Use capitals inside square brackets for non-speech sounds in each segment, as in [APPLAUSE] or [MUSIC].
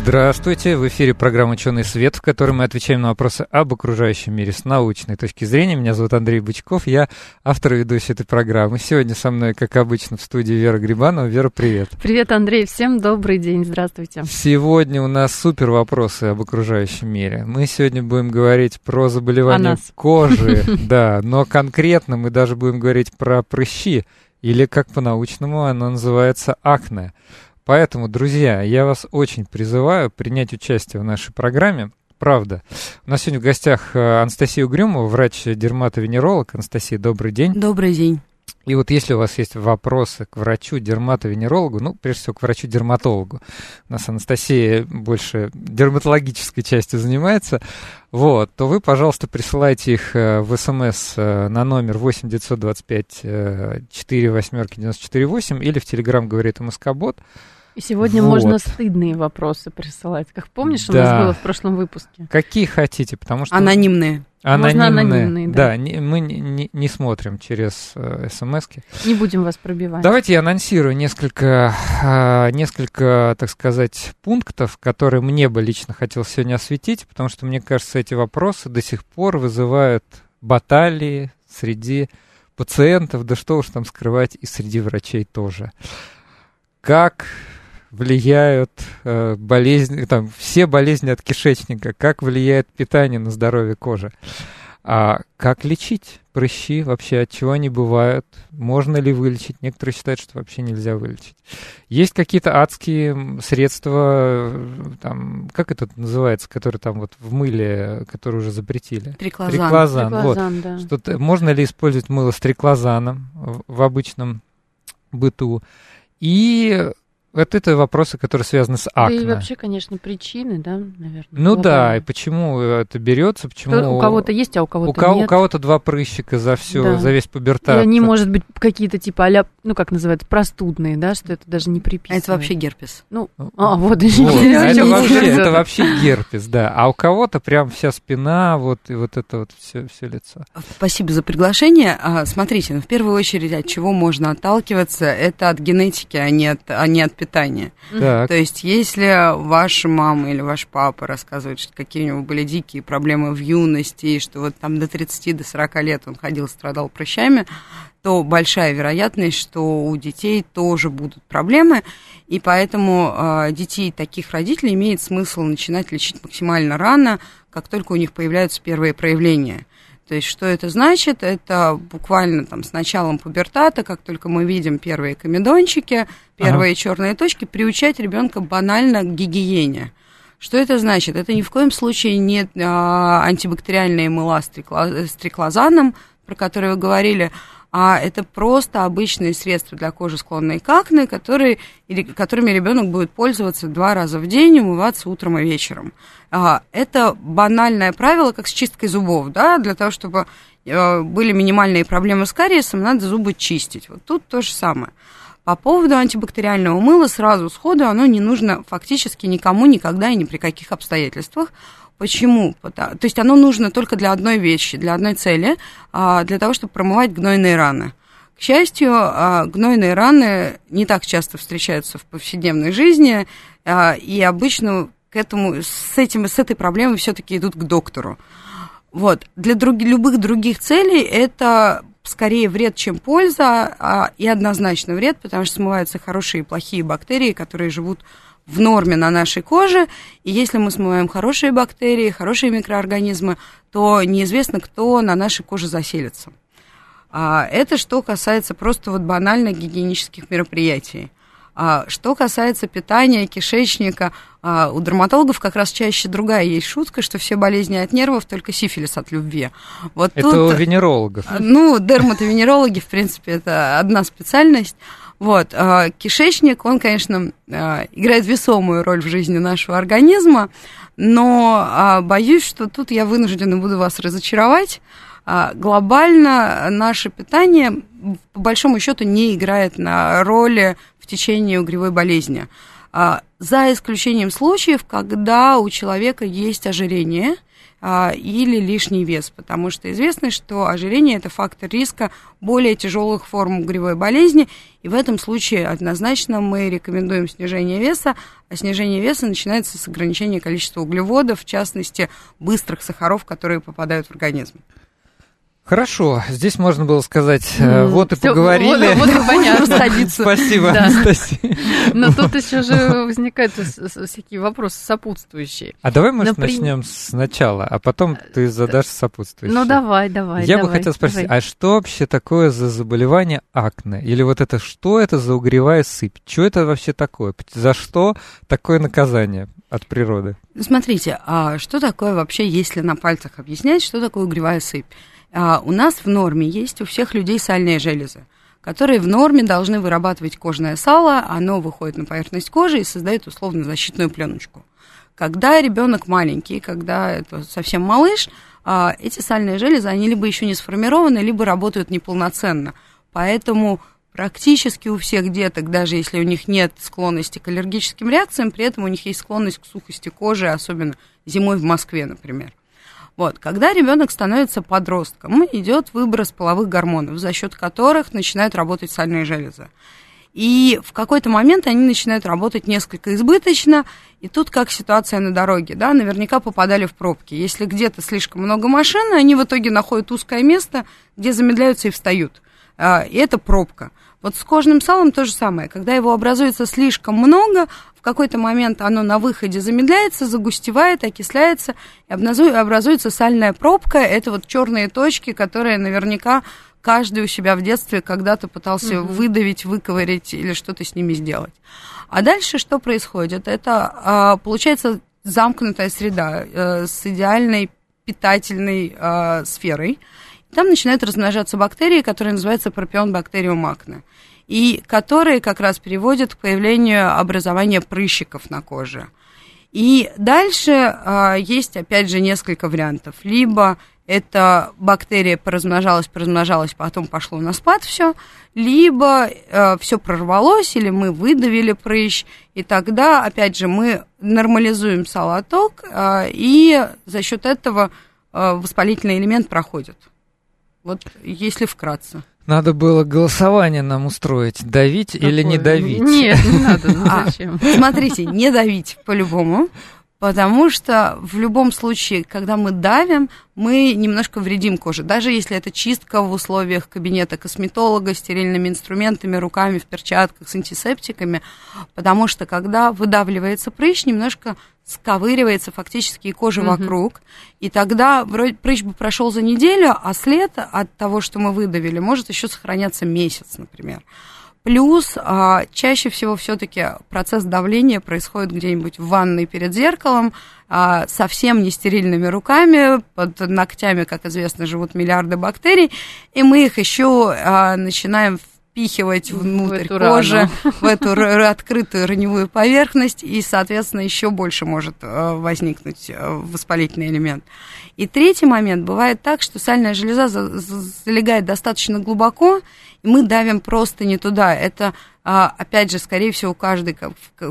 Здравствуйте! В эфире программа «Ученый свет», в которой мы отвечаем на вопросы об окружающем мире с научной точки зрения. Меня зовут Андрей Бычков, я автор и ведущий этой программы. Сегодня со мной, как обычно, в студии Вера Грибанова. Вера, привет! Привет, Андрей! Всем добрый день! Здравствуйте! Сегодня у нас супер вопросы об окружающем мире. Мы сегодня будем говорить про заболевания кожи, [LAUGHS] да, но конкретно мы даже будем говорить про прыщи, или, как по-научному, оно называется акне. Поэтому, друзья, я вас очень призываю принять участие в нашей программе. Правда. У нас сегодня в гостях э, Анастасия Угрюмова, врач-дерматовенеролог. Анастасия, добрый день. Добрый день. И вот если у вас есть вопросы к врачу, дерматовенерологу, ну, прежде всего, к врачу-дерматологу, у нас Анастасия больше дерматологической частью занимается, вот, то вы, пожалуйста, присылайте их э, в СМС э, на номер 8 925 4 восьмерки 94 8 или в Телеграм говорит МСК-бот. И сегодня вот. можно стыдные вопросы присылать. Как помнишь, да. у нас было в прошлом выпуске? Какие хотите, потому что... Анонимные. Анонимные, анонимные, да. да не, мы не, не, не смотрим через э, смс -ки. Не будем вас пробивать. Давайте я анонсирую несколько, э, несколько, так сказать, пунктов, которые мне бы лично хотел сегодня осветить, потому что, мне кажется, эти вопросы до сих пор вызывают баталии среди пациентов, да что уж там скрывать, и среди врачей тоже. Как влияют э, болезни, там, все болезни от кишечника, как влияет питание на здоровье кожи. А как лечить прыщи вообще, от чего они бывают, можно ли вылечить? Некоторые считают, что вообще нельзя вылечить. Есть какие-то адские средства, там, как это называется, которые там вот в мыле, которые уже запретили? Триклозан. Триклозан, Триклозан вот. да. Что можно ли использовать мыло с триклозаном в, в обычном быту? И вот это вопросы, которые связаны с акне. Да и вообще, конечно, причины, да, наверное. Ну да, и почему это берется, почему... У кого-то есть, а у кого-то у кого, нет. У кого-то два прыщика за все, да. за весь пубертат. И они, может быть, какие-то типа а ну как называется, простудные, да, что это даже не приписано. А это вообще герпес. Ну, а, вот. это, вообще, это вообще герпес, да. А у кого-то прям вся спина, вот, и вот это вот все, все лицо. Спасибо за приглашение. А, смотрите, ну, в первую очередь, от чего можно отталкиваться, это от генетики, а не от, а не от питания. Так. То есть, если ваша мама или ваш папа рассказывает, что какие у него были дикие проблемы в юности, что вот там до 30, до 40 лет он ходил, страдал прыщами, то большая вероятность, что у детей тоже будут проблемы, и поэтому э, детей таких родителей имеет смысл начинать лечить максимально рано, как только у них появляются первые проявления. То есть, что это значит? Это буквально там с началом пубертата, как только мы видим первые комедончики, первые ага. черные точки, приучать ребенка банально к гигиене. Что это значит? Это ни в коем случае не а, антибактериальные мыла с, с триклозаном, про которые вы говорили, а это просто обычные средства для кожи, склонной к акне, которые, или, которыми ребенок будет пользоваться два раза в день, умываться утром и вечером. А, это банальное правило, как с чисткой зубов, да, для того, чтобы э, были минимальные проблемы с кариесом, надо зубы чистить. Вот тут то же самое. По поводу антибактериального мыла сразу сходу оно не нужно фактически никому никогда и ни при каких обстоятельствах. Почему? То есть оно нужно только для одной вещи, для одной цели, а, для того, чтобы промывать гнойные раны. К счастью, а, гнойные раны не так часто встречаются в повседневной жизни, а, и обычно к этому, с, этим, с этой проблемой все-таки идут к доктору. Вот. Для друг, любых других целей это скорее вред, чем польза, и однозначно вред, потому что смываются хорошие и плохие бактерии, которые живут в норме на нашей коже, и если мы смываем хорошие бактерии, хорошие микроорганизмы, то неизвестно, кто на нашей коже заселится. А, это что касается просто вот банальных гигиенических мероприятий. А, что касается питания, кишечника, а, у дерматологов как раз чаще другая есть шутка, что все болезни от нервов, только сифилис от любви. Вот это тут, у венерологов. Ну, дерматовенерологи, в принципе, это одна специальность. Вот, а, кишечник, он, конечно, а, играет весомую роль в жизни нашего организма, но а, боюсь, что тут я вынуждена буду вас разочаровать. Глобально наше питание, по большому счету, не играет на роли в течение угревой болезни. За исключением случаев, когда у человека есть ожирение – или лишний вес, потому что известно, что ожирение – это фактор риска более тяжелых форм угревой болезни, и в этом случае однозначно мы рекомендуем снижение веса, а снижение веса начинается с ограничения количества углеводов, в частности, быстрых сахаров, которые попадают в организм. Хорошо, здесь можно было сказать, mm, вот и все, поговорили. Вот, вот понятно. Спасибо, да. Анастасия. [LAUGHS] Но тут еще же возникают всякие вопросы сопутствующие. А давай, может, Например... начнем сначала, а потом ты задашь сопутствующие. Ну, давай, давай. Я давай, бы хотел спросить, давай. а что вообще такое за заболевание акне? Или вот это, что это за угревая сыпь? Что это вообще такое? За что такое наказание от природы? Смотрите, а что такое вообще, если на пальцах объяснять, что такое угревая сыпь? А, у нас в норме есть у всех людей сальные железы, которые в норме должны вырабатывать кожное сало, оно выходит на поверхность кожи и создает условно защитную пленочку. Когда ребенок маленький, когда это совсем малыш, а, эти сальные железы, они либо еще не сформированы, либо работают неполноценно. Поэтому практически у всех деток, даже если у них нет склонности к аллергическим реакциям, при этом у них есть склонность к сухости кожи, особенно зимой в Москве, например. Вот, когда ребенок становится подростком, идет выброс половых гормонов, за счет которых начинают работать сальные железы. И в какой-то момент они начинают работать несколько избыточно, и тут как ситуация на дороге, да, наверняка попадали в пробки. Если где-то слишком много машин, они в итоге находят узкое место, где замедляются и встают. А, и это пробка. Вот с кожным салом то же самое. Когда его образуется слишком много, в какой-то момент оно на выходе замедляется, загустевает, окисляется, и образуется сальная пробка. Это вот черные точки, которые наверняка каждый у себя в детстве когда-то пытался угу. выдавить, выковырять или что-то с ними сделать. А дальше что происходит? Это а, получается замкнутая среда э, с идеальной питательной э, сферой. Там начинают размножаться бактерии, которые называются пропион бактериум акне, и которые как раз приводят к появлению образования прыщиков на коже. И дальше а, есть, опять же, несколько вариантов. Либо эта бактерия поразмножалась, поразмножалась, потом пошло на спад все, либо э, а, все прорвалось, или мы выдавили прыщ, и тогда, опять же, мы нормализуем салоток, э, и за счет этого э, воспалительный элемент проходит. Вот если вкратце. Надо было голосование нам устроить, давить Какое? или не давить. Нет, не [LAUGHS] надо, ну зачем? А, смотрите, не давить по-любому. Потому что в любом случае, когда мы давим, мы немножко вредим коже. Даже если это чистка в условиях кабинета косметолога, стерильными инструментами, руками в перчатках, с антисептиками. Потому что когда выдавливается прыщ, немножко сковыривается фактически и кожа угу. вокруг. И тогда вроде прыщ бы прошел за неделю, а след от того, что мы выдавили, может еще сохраняться месяц, например. Плюс а, чаще всего все-таки процесс давления происходит где-нибудь в ванной перед зеркалом, а, совсем не стерильными руками, под ногтями, как известно, живут миллиарды бактерий, и мы их еще а, начинаем впихивать внутрь в кожи, рану. в эту открытую раневую поверхность, и, соответственно, еще больше может а, возникнуть а, воспалительный элемент. И третий момент, бывает так, что сальная железа залегает достаточно глубоко, и мы давим просто не туда. Это, а, опять же, скорее всего, каждый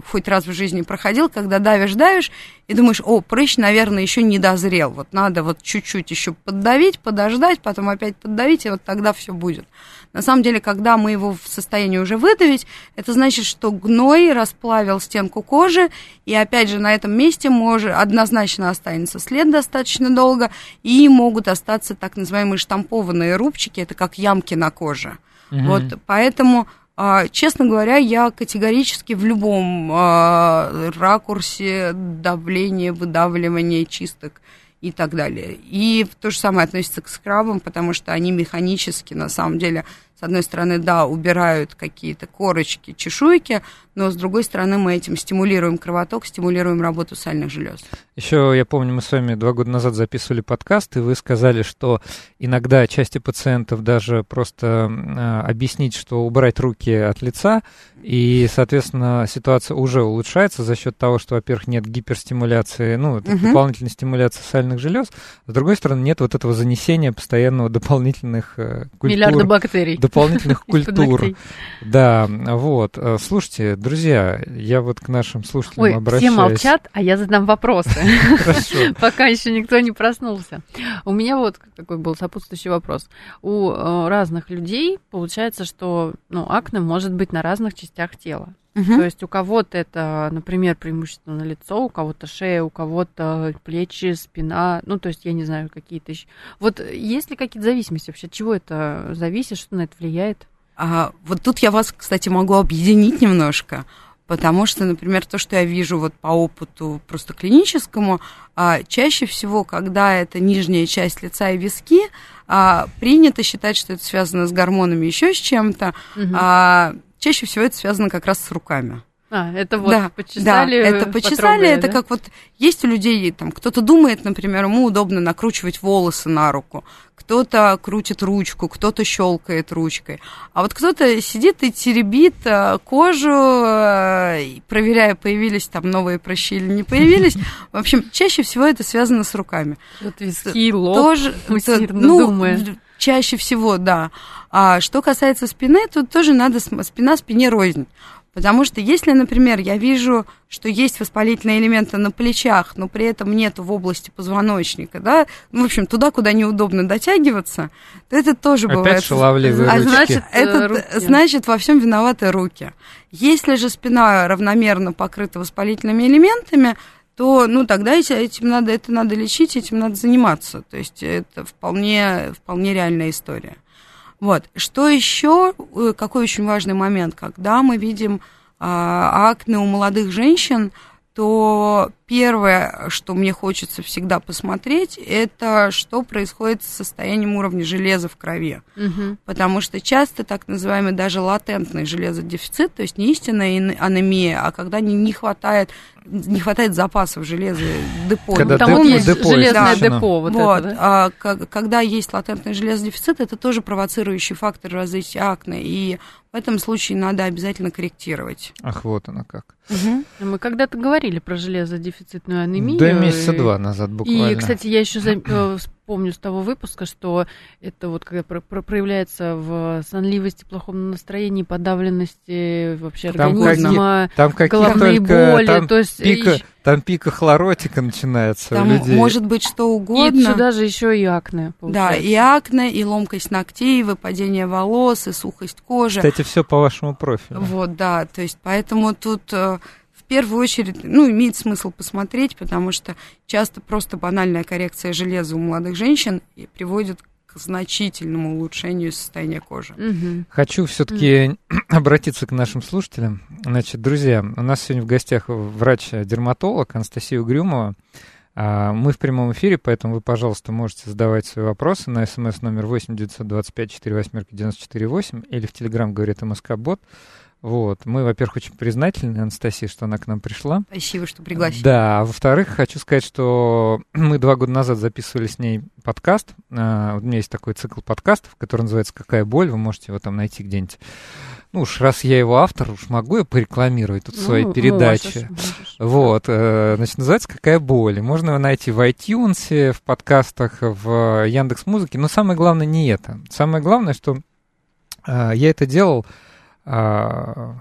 хоть раз в жизни проходил, когда давишь, давишь, и думаешь, о, прыщ, наверное, еще не дозрел, вот надо вот чуть-чуть еще поддавить, подождать, потом опять поддавить, и вот тогда все будет. На самом деле, когда мы его в состоянии уже выдавить, это значит, что гной расплавил стенку кожи, и опять же на этом месте может, однозначно останется след достаточно долго, и могут остаться так называемые штампованные рубчики, это как ямки на коже. Угу. Вот, поэтому а, Честно говоря, я категорически в любом э, ракурсе давления, выдавливания, чисток и так далее. И то же самое относится к скрабам, потому что они механически, на самом деле, с одной стороны, да, убирают какие-то корочки, чешуйки, но с другой стороны мы этим стимулируем кровоток, стимулируем работу сальных желез. Еще я помню, мы с вами два года назад записывали подкаст, и вы сказали, что иногда части пациентов даже просто э, объяснить, что убрать руки от лица, и, соответственно, ситуация уже улучшается за счет того, что, во-первых, нет гиперстимуляции, ну, угу. дополнительной стимуляции сальных желез, с другой стороны, нет вот этого занесения постоянного дополнительных э, культур. Миллиарда бактерий. Дополнительных [LAUGHS] культур. Да, вот. Э, слушайте, друзья, я вот к нашим слушателям Ой, обращаюсь. все молчат, а я задам вопросы. [LAUGHS] [LAUGHS] Пока еще никто не проснулся. У меня вот такой был сопутствующий вопрос. У э, разных людей получается, что ну, акне может быть на разных частях тела. Угу. То есть у кого-то это, например, преимущественно на лицо, у кого-то шея, у кого-то плечи, спина, ну, то есть, я не знаю, какие-то еще. Вот есть ли какие-то зависимости вообще? От чего это зависит, что на это влияет? А, вот тут я вас, кстати, могу объединить немножко, потому что, например, то, что я вижу вот по опыту просто клиническому, а, чаще всего, когда это нижняя часть лица и виски, а, принято считать, что это связано с гормонами, еще с чем-то. Угу. А, чаще всего это связано как раз с руками. А, это вот да, почесали. Да, это почесали, это да? как вот есть у людей, там, кто-то думает, например, ему удобно накручивать волосы на руку, кто-то крутит ручку, кто-то щелкает ручкой, а вот кто-то сидит и теребит э, кожу, э, проверяя, появились там новые прыщи или не появились. [LAUGHS] В общем, чаще всего это связано с руками. Вот виски, лоб, Тоже, ну, думая. чаще всего, да. А что касается спины, тут тоже надо спина спине рознь. Потому что если, например, я вижу, что есть воспалительные элементы на плечах, но при этом нет в области позвоночника, да, ну, в общем, туда, куда неудобно дотягиваться, то это тоже Опять бывает. шаловливые а значит, это, руки. значит, во всем виноваты руки. Если же спина равномерно покрыта воспалительными элементами, то, ну, тогда этим надо, это надо лечить, этим надо заниматься. То есть это вполне, вполне реальная история. Вот. Что еще, э, какой очень важный момент, когда мы видим а, акне у молодых женщин, то первое, что мне хочется всегда посмотреть, это что происходит с состоянием уровня железа в крови. Угу. Потому что часто так называемый даже латентный железодефицит, то есть не истинная анемия, а когда не, не хватает не хватает запасов железа, депо. Когда Там депо, есть депо железное да, депо. Вот вот, это, да? а, когда есть латентный железодефицит, это тоже провоцирующий фактор развития акне, и в этом случае надо обязательно корректировать. Ах, вот оно как. Угу. Мы когда-то говорили про железодефицитную анемию. Да, месяца и... два назад буквально. И, кстати, я еще э, помню с того выпуска, что это вот когда про про проявляется в сонливости, плохом настроении, подавленности вообще там организма, какие, там какие головные только, боли. Там то есть пика, и... там пика хлоротика начинается там у людей. может быть что угодно. И сюда же еще и акне. Получается. Да, и акне, и ломкость ногтей, и выпадение волос, и сухость кожи. Кстати, все по вашему профилю. Вот, да, то есть поэтому тут э, первую очередь, ну, имеет смысл посмотреть, потому что часто просто банальная коррекция железа у молодых женщин приводит к значительному улучшению состояния кожи. Угу. Хочу все-таки угу. [COUGHS] обратиться к нашим слушателям. Значит, друзья, у нас сегодня в гостях врач-дерматолог Анастасия Угрюмова. А, мы в прямом эфире, поэтому вы, пожалуйста, можете задавать свои вопросы на смс номер 8 925 4 8 94 8 или в Телеграм говорит МСК Бот. Вот. Мы, во-первых, очень признательны Анастасии, что она к нам пришла. Спасибо, что пригласили. Да, а во-вторых, хочу сказать, что мы два года назад записывали с ней подкаст. Uh, у меня есть такой цикл подкастов, который называется «Какая боль?». Вы можете его там найти где-нибудь. Ну уж раз я его автор, уж могу я порекламировать тут ну, свои передачи. Можешь, можешь. Вот, uh, значит, называется «Какая боль?». можно его найти в iTunes, в подкастах, в Яндекс Музыке. Но самое главное не это. Самое главное, что uh, я это делал а,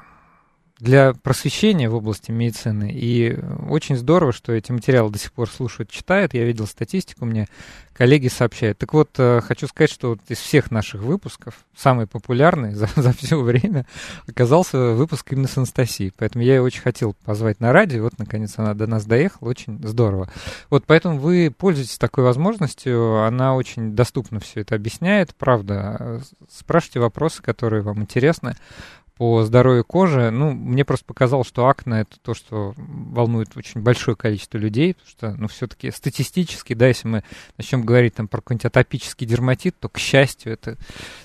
для просвещения в области медицины. И очень здорово, что эти материалы до сих пор слушают, читают. Я видел статистику, мне коллеги сообщают. Так вот, э, хочу сказать, что вот из всех наших выпусков самый популярный за, [LAUGHS] за все время оказался выпуск именно с Анастасией. Поэтому я ее очень хотел позвать на радио. Вот, наконец, она до нас доехала. Очень здорово. Вот поэтому вы пользуетесь такой возможностью. Она очень доступно все это объясняет. Правда, спрашивайте вопросы, которые вам интересны по здоровью кожи. Ну, мне просто показалось, что акне это то, что волнует очень большое количество людей, потому что, ну, все-таки статистически, да, если мы начнем говорить там про какой-нибудь атопический дерматит, то, к счастью, это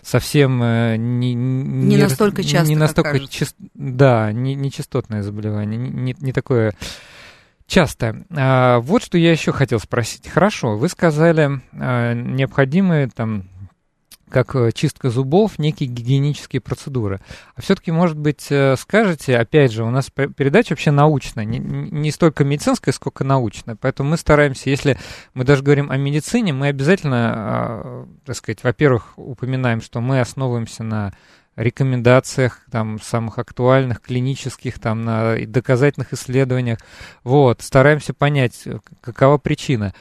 совсем э, не, не, не настолько часто, не настолько част, да, не, не частотное заболевание, не, не, не такое часто. А, вот что я еще хотел спросить. Хорошо, вы сказали а, необходимые там как э, чистка зубов, некие гигиенические процедуры. А все-таки, может быть, э, скажете, опять же, у нас передача вообще научная, не, не столько медицинская, сколько научная. Поэтому мы стараемся, если мы даже говорим о медицине, мы обязательно, а, так сказать, во-первых, упоминаем, что мы основываемся на рекомендациях, там, самых актуальных, клинических, там, на доказательных исследованиях. Вот, стараемся понять, э, какова причина.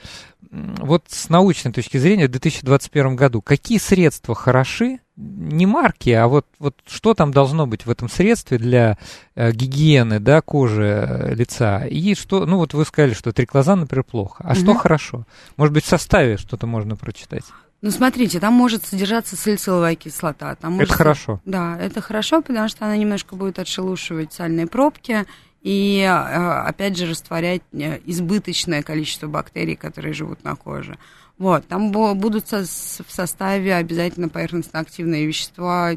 Вот с научной точки зрения в 2021 году, какие средства хороши, не марки, а вот, вот что там должно быть в этом средстве для э, гигиены, да, кожи э, лица, и что, ну вот вы сказали, что триклозан, например, плохо, а угу. что хорошо? Может быть, в составе что-то можно прочитать? Ну, смотрите, там может содержаться салициловая кислота. Там может... Это хорошо. Да, это хорошо, потому что она немножко будет отшелушивать сальные пробки и, э, опять же, растворять э, избыточное количество бактерий, которые живут на коже. Вот, там будут в составе обязательно поверхностно-активные вещества,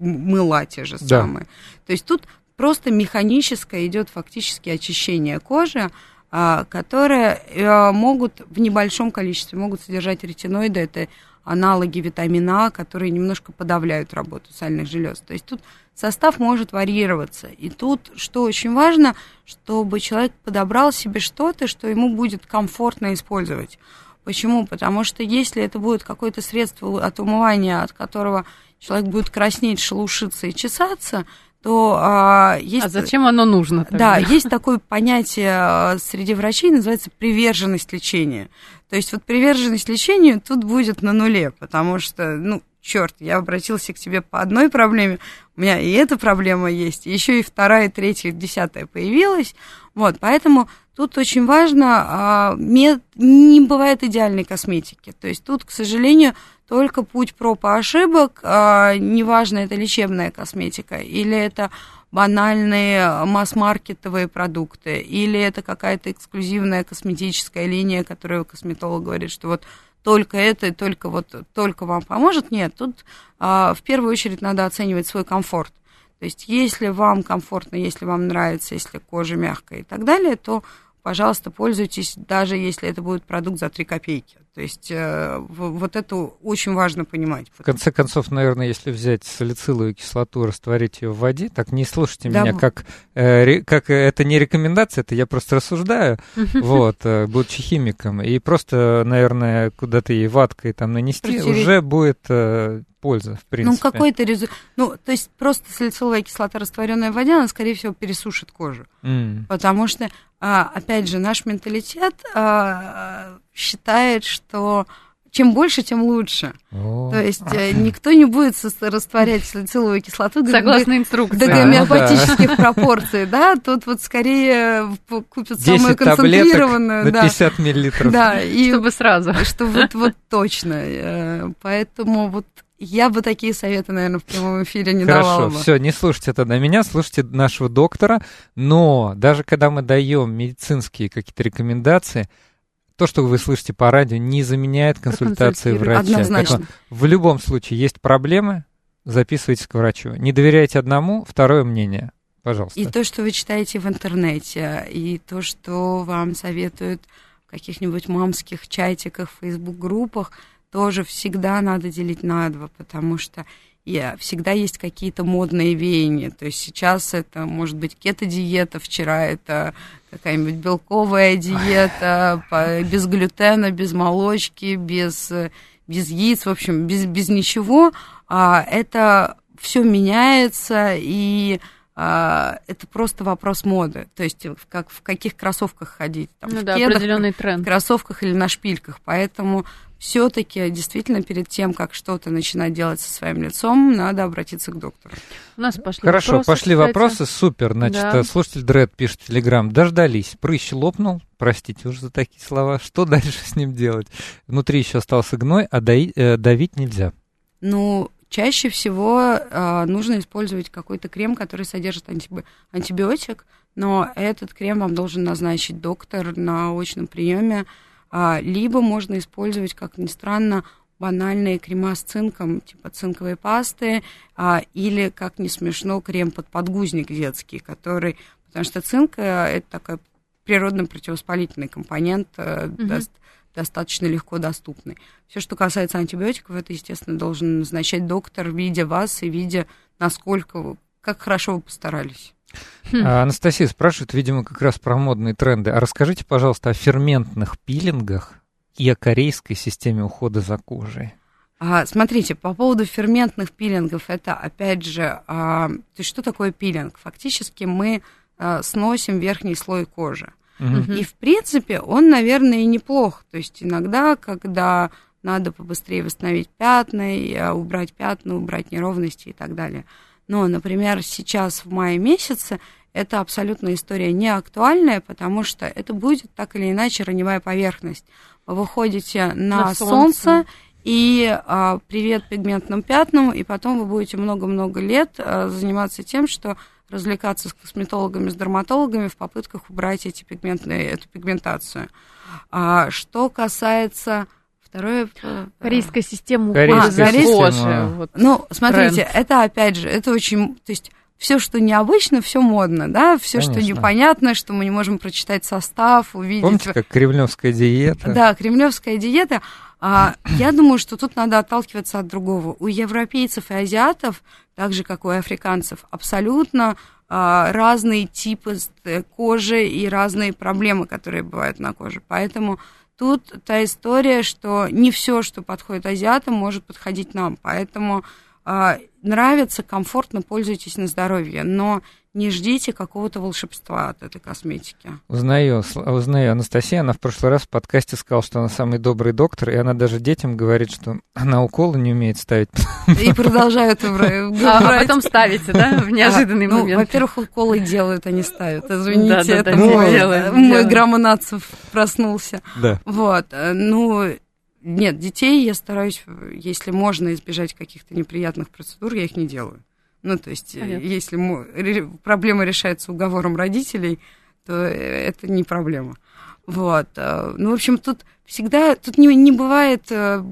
мыла те же да. самые. То есть тут просто механическое идет фактически очищение кожи, а, которые э, могут в небольшом количестве могут содержать ретиноиды, это аналоги витамина А, которые немножко подавляют работу сальных желез. То есть тут состав может варьироваться. И тут, что очень важно, чтобы человек подобрал себе что-то, что ему будет комфортно использовать. Почему? Потому что если это будет какое-то средство от умывания, от которого человек будет краснеть, шелушиться и чесаться, то а, есть... А зачем оно нужно? Тогда? Да, есть такое понятие а, среди врачей, называется приверженность лечения. То есть вот приверженность лечению тут будет на нуле, потому что, ну, черт, я обратился к тебе по одной проблеме, у меня и эта проблема есть, еще и вторая, третья, десятая появилась, вот, поэтому тут очень важно, а, не бывает идеальной косметики, то есть тут, к сожалению, только путь проб и ошибок, а, неважно, это лечебная косметика или это банальные масс-маркетовые продукты, или это какая-то эксклюзивная косметическая линия, которую косметолог говорит, что вот только это, только вот только вам поможет. Нет, тут а, в первую очередь надо оценивать свой комфорт. То есть, если вам комфортно, если вам нравится, если кожа мягкая и так далее, то пожалуйста, пользуйтесь, даже если это будет продукт за 3 копейки. То есть э, вот это очень важно понимать. В конце концов, наверное, если взять салициловую кислоту, растворить ее в воде, так не слушайте да. меня, как, э, как это не рекомендация, это я просто рассуждаю, вот, э, будучи химиком, и просто, наверное, куда-то ей ваткой там нанести, уже будет э, польза, в ну, принципе. Ну, какой-то результат. Ну, то есть просто салициловая кислота, растворенная в воде, она, скорее всего, пересушит кожу. Mm. Потому что, а, опять же, наш менталитет а, считает, что чем больше, тем лучше. О. То есть э, [LAUGHS] никто не будет растворять салициловую кислоту Согласно инструкции. до гомеопатических пропорций, да, тут вот скорее купят самую концентрированную. на 50 миллилитров. Да, и чтобы сразу. Что вот, вот точно. Э, поэтому вот я бы такие советы, наверное, в прямом эфире не Хорошо, давала бы. Хорошо, все, не слушайте тогда меня, слушайте нашего доктора. Но даже когда мы даем медицинские какие-то рекомендации, то, что вы слышите по радио, не заменяет консультации врача. Однозначно. в любом случае есть проблемы, записывайтесь к врачу. Не доверяйте одному, второе мнение. Пожалуйста. И то, что вы читаете в интернете, и то, что вам советуют в каких-нибудь мамских чатиках, фейсбук-группах – тоже всегда надо делить на два, потому что я, всегда есть какие-то модные веяния. То есть сейчас это может быть кето-диета, вчера это какая-нибудь белковая диета, без глютена, без молочки, без, без яиц, в общем, без, без ничего. А это все меняется, и а, это просто вопрос моды. То есть как, в каких кроссовках ходить. Там, ну в да, кедах, определенный тренд. В кроссовках или на шпильках. Поэтому все-таки действительно перед тем, как что-то начинать делать со своим лицом, надо обратиться к доктору. У нас пошли Хорошо, вопросы, пошли кстати. вопросы, супер. Значит, да. слушатель Дред пишет в Телеграм, дождались, прыщ лопнул, простите уже за такие слова, что дальше с ним делать? Внутри еще остался гной, а давить, э, давить нельзя. Ну, чаще всего э, нужно использовать какой-то крем, который содержит антиби- антибиотик, но этот крем вам должен назначить доктор на очном приеме, либо можно использовать, как ни странно, банальные крема с цинком, типа цинковой пасты, а, или, как не смешно, крем под подгузник детский, который... Потому что цинк э, – это такой природный противовоспалительный компонент, mm-hmm. даст, достаточно легко доступный. Все, что касается антибиотиков, это, естественно, должен назначать доктор, видя вас и видя, насколько вы, как хорошо вы постарались. Хм. А, Анастасия спрашивает, видимо, как раз про модные тренды. А расскажите, пожалуйста, о ферментных пилингах и о корейской системе ухода за кожей. А, смотрите, по поводу ферментных пилингов, это опять же, а, то есть что такое пилинг? Фактически мы а, сносим верхний слой кожи. Угу. И в принципе он, наверное, и неплох. То есть иногда, когда надо побыстрее восстановить пятна, убрать пятна, убрать неровности и так далее. Но, например, сейчас в мае месяце это абсолютно история не актуальная, потому что это будет так или иначе раневая поверхность вы ходите на, на солнце. солнце и а, привет пигментным пятнам, и потом вы будете много-много лет а, заниматься тем, что развлекаться с косметологами, с дерматологами в попытках убрать эти пигментные, эту пигментацию. А, что касается Второе... Э, корейская система ухода за кожей. Вот ну, смотрите, тренд. это опять же, это очень... То есть все, что необычно, все модно, да, все, что непонятно, что мы не можем прочитать состав, увидеть. Помните, как кремлевская диета? Да, кремлевская диета. А, я думаю, что тут надо отталкиваться от другого. У европейцев и азиатов, так же как у африканцев, абсолютно а, разные типы э, кожи и разные проблемы, которые бывают на коже. Поэтому тут та история, что не все, что подходит азиатам, может подходить нам. Поэтому а, нравится, комфортно, пользуйтесь на здоровье, но не ждите какого-то волшебства от этой косметики. Узнаю, узнаю. Анастасия, она в прошлый раз в подкасте сказала, что она самый добрый доктор, и она даже детям говорит, что она уколы не умеет ставить. И продолжают брать. А потом ставите, да, в неожиданный а, ну, момент? Во-первых, уколы делают, они ставят. Извините, это мой граммонацев проснулся. Да. Вот, э, ну, нет, детей я стараюсь, если можно избежать каких-то неприятных процедур, я их не делаю. Ну, то есть, Понятно. если проблема решается уговором родителей, то это не проблема. Вот. Э, ну, в общем, тут всегда, тут не, не бывает, э,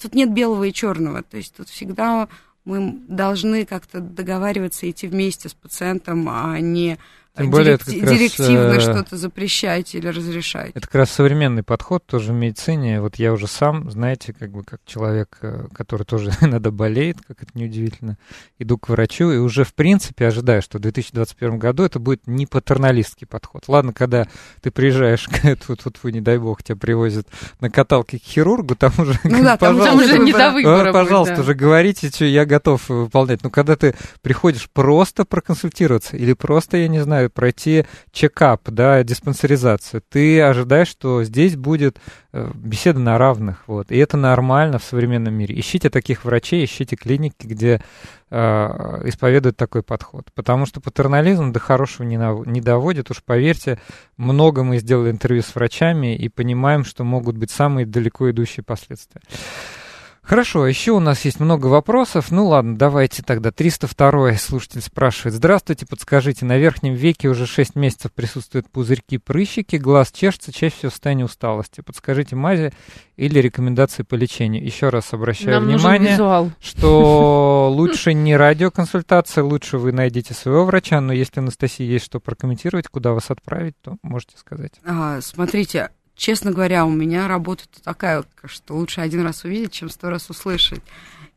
тут нет белого и черного. То есть тут всегда мы должны как-то договариваться, идти вместе с пациентом, а не тем более, Директ, это директивно раз, что-то запрещать или разрешать. Это как раз современный подход тоже в медицине. Вот я уже сам, знаете, как бы как человек, э, который тоже [LAUGHS] иногда болеет, как это неудивительно, иду к врачу и уже в принципе ожидаю, что в 2021 году это будет не патерналистский подход. Ладно, когда ты приезжаешь, [LAUGHS] тут, тут вы, не дай бог, тебя привозят на каталке к хирургу, там уже, ну [LAUGHS] да, там уже не до выбора «А, Пожалуйста, будет, да. уже говорите, что я готов выполнять. Но когда ты приходишь просто проконсультироваться или просто, я не знаю, пройти чекап, да, диспансеризацию, ты ожидаешь, что здесь будет э, беседа на равных, вот, и это нормально в современном мире. Ищите таких врачей, ищите клиники, где э, исповедуют такой подход, потому что патернализм до хорошего не, на, не доводит, уж поверьте, много мы сделали интервью с врачами и понимаем, что могут быть самые далеко идущие последствия. Хорошо, еще у нас есть много вопросов. Ну ладно, давайте тогда. 302 слушатель спрашивает. Здравствуйте, подскажите, на верхнем веке уже 6 месяцев присутствуют пузырьки, прыщики, глаз чешется, чаще всего в состоянии усталости. Подскажите мази или рекомендации по лечению. Еще раз обращаю Нам внимание, что [LAUGHS] лучше не радиоконсультация, лучше вы найдете своего врача, но если Анастасия есть что прокомментировать, куда вас отправить, то можете сказать. А, смотрите, честно говоря, у меня работа такая, что лучше один раз увидеть, чем сто раз услышать.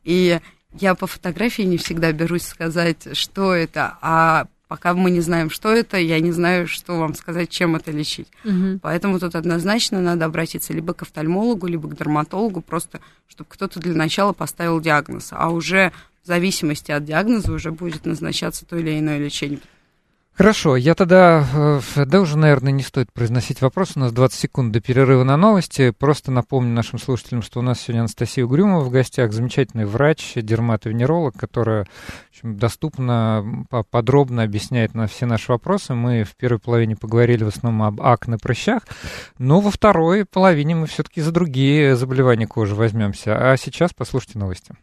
И я по фотографии не всегда берусь сказать, что это, а пока мы не знаем, что это, я не знаю, что вам сказать, чем это лечить. Угу. Поэтому тут однозначно надо обратиться либо к офтальмологу, либо к дерматологу, просто чтобы кто-то для начала поставил диагноз, а уже в зависимости от диагноза уже будет назначаться то или иное лечение. Хорошо, я тогда, э, да уже, наверное, не стоит произносить вопрос, у нас 20 секунд до перерыва на новости. Просто напомню нашим слушателям, что у нас сегодня Анастасия Угрюмова в гостях, замечательный врач, дерматовенеролог, которая общем, доступно, подробно объясняет на все наши вопросы. Мы в первой половине поговорили в основном об акне, прыщах, но во второй половине мы все-таки за другие заболевания кожи возьмемся. А сейчас послушайте новости.